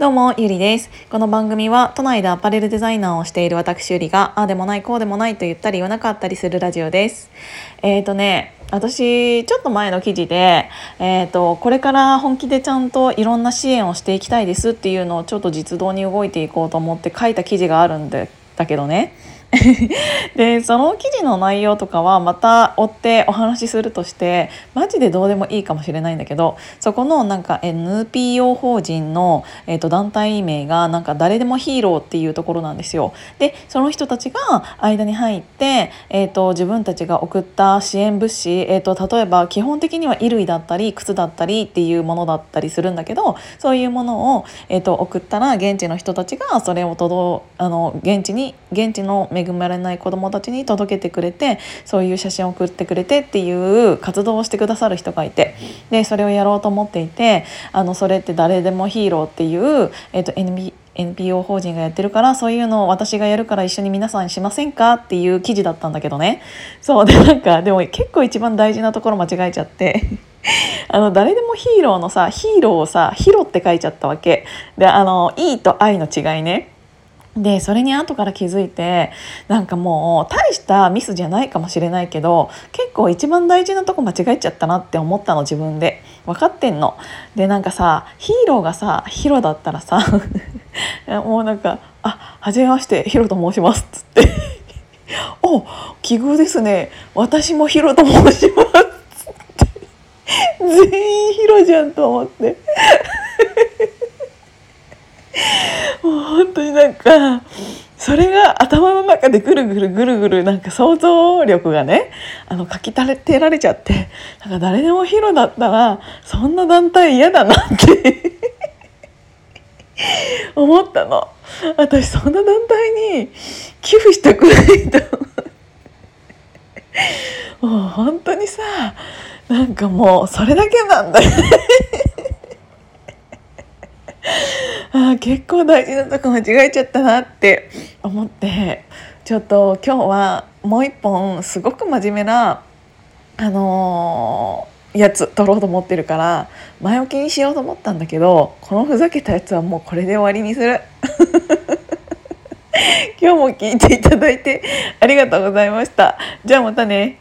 どうも、ゆりです。この番組は都内でアパレルデザイナーをしている私ゆりが、ああでもないこうでもないと言ったり言わなかったりするラジオです。えっ、ー、とね、私ちょっと前の記事で、えーと、これから本気でちゃんといろんな支援をしていきたいですっていうのをちょっと実動に動いていこうと思って書いた記事があるんだけどね でその記事の内容とかはまた追ってお話しするとしてマジでどうでもいいかもしれないんだけどそこのなんか NPO 法人の、えー、と団体名がなんか誰でもヒーローっていうところなんですよ。でその人たちが間に入って、えー、と自分たちが送った支援物資、えー、と例えば基本的には衣類だったり靴だったりっていうものだったりするんだけどそういうものを、えー、と送ったら現地の人たちがそれを届あの現地に現地の恵まれない子どもたちに届けてくれてそういう写真を送ってくれてっていう活動をしてくださる人がいてでそれをやろうと思っていてあのそれって誰でもヒーローっていう、えーと、NB NPO 法人がやってるからそういうのを私がやるから一緒に皆さんしませんかっていう記事だったんだけどね。そうでなんかでも結構一番大事なところ間違えちゃって。あの誰でもヒーローのさヒーローをさ「ヒロ」って書いちゃったわけ。であの「いい」と「愛」の違いね。でそれに後から気づいてなんかもう大したミスじゃないかもしれないけど結構一番大事なとこ間違えちゃったなって思ったの自分で分かってんの。でなんかさヒーローがさヒロだったらさ もうなんか「あはじめましてヒロと申します」っつって「お奇遇ですね私もヒロと申します」っつって全員ヒロじゃんと思って。もう本当になんかそれが頭の中でぐるぐるぐるぐるなんか想像力がねあのかきたてられちゃってなんか誰でもヒロだったらそんな団体嫌だなって 思ったの。私そんな団体に寄付したくないと。もう本当にさなんかもうそれだけなんだよね。あ結構大事なとこ間違えちゃったなって思ってちょっと今日はもう一本すごく真面目なあのー、やつ撮ろうと思ってるから前置きにしようと思ったんだけどこのふざけたやつはもうこれで終わりにする。今日も聞いていただいてありがとうございました。じゃあまたね。